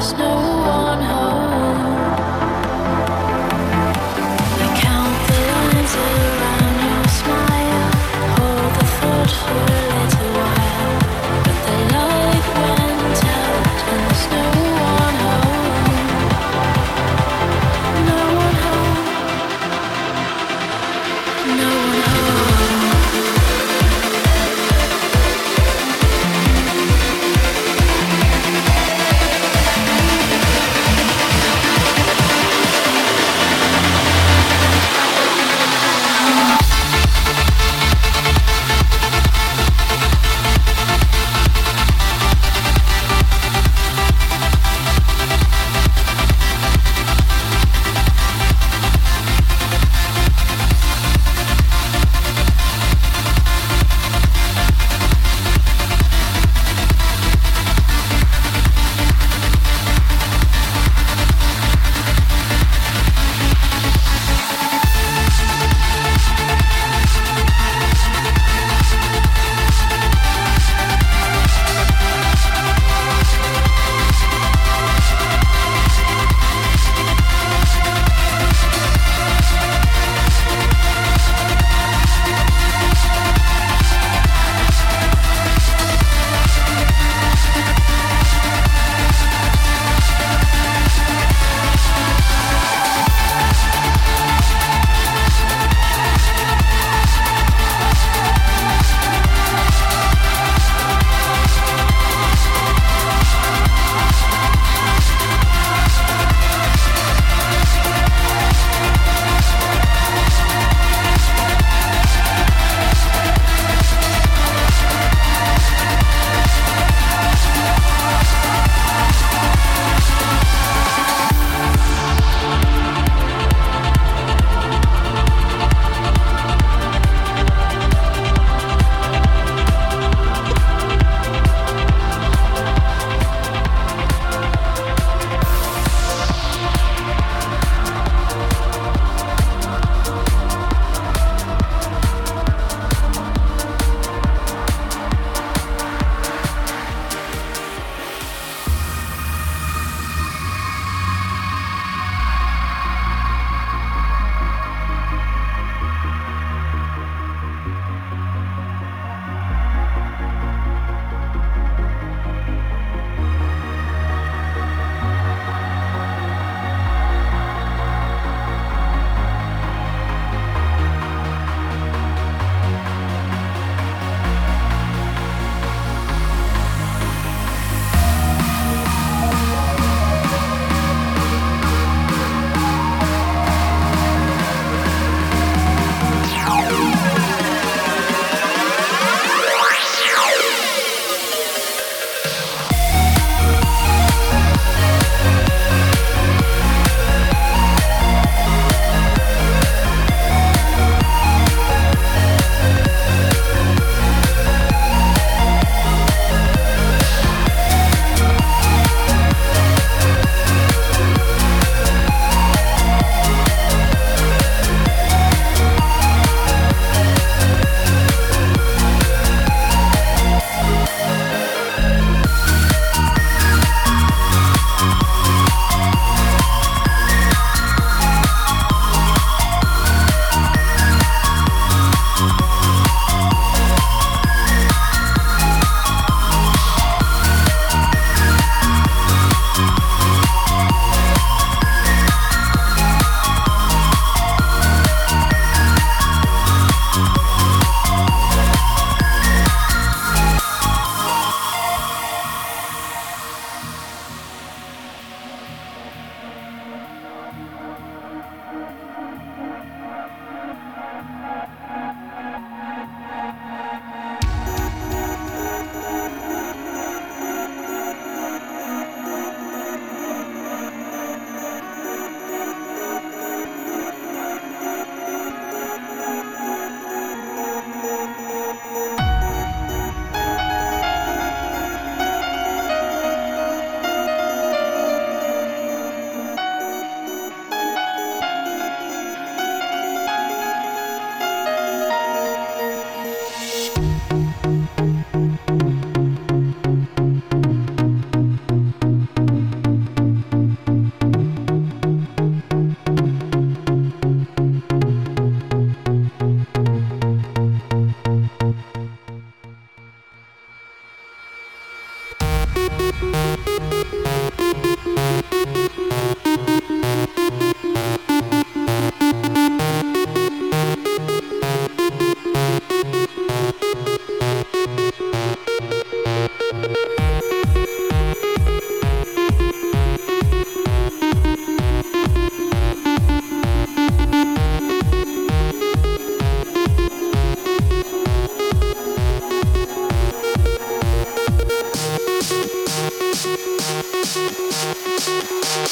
snow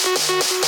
Música